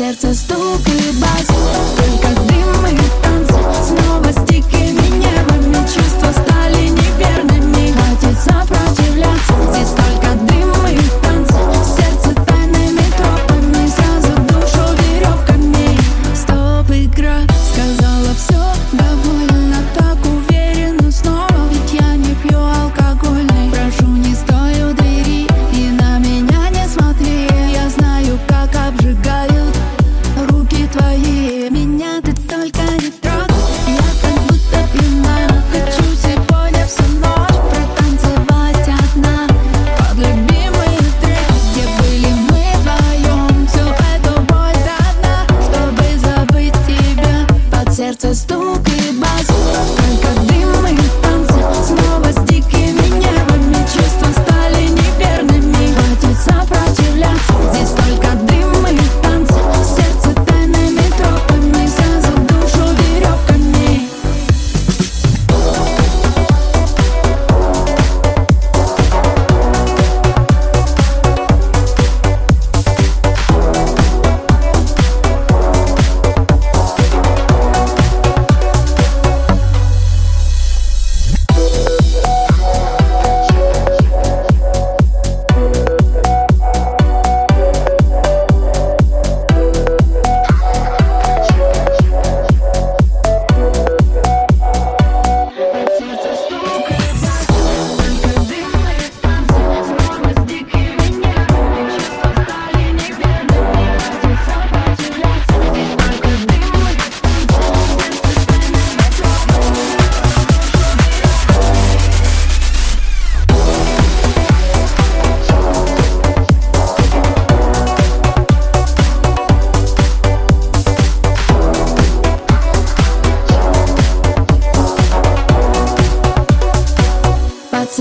сердце стук и бас Только that's the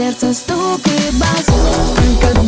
despiertas tú que vas.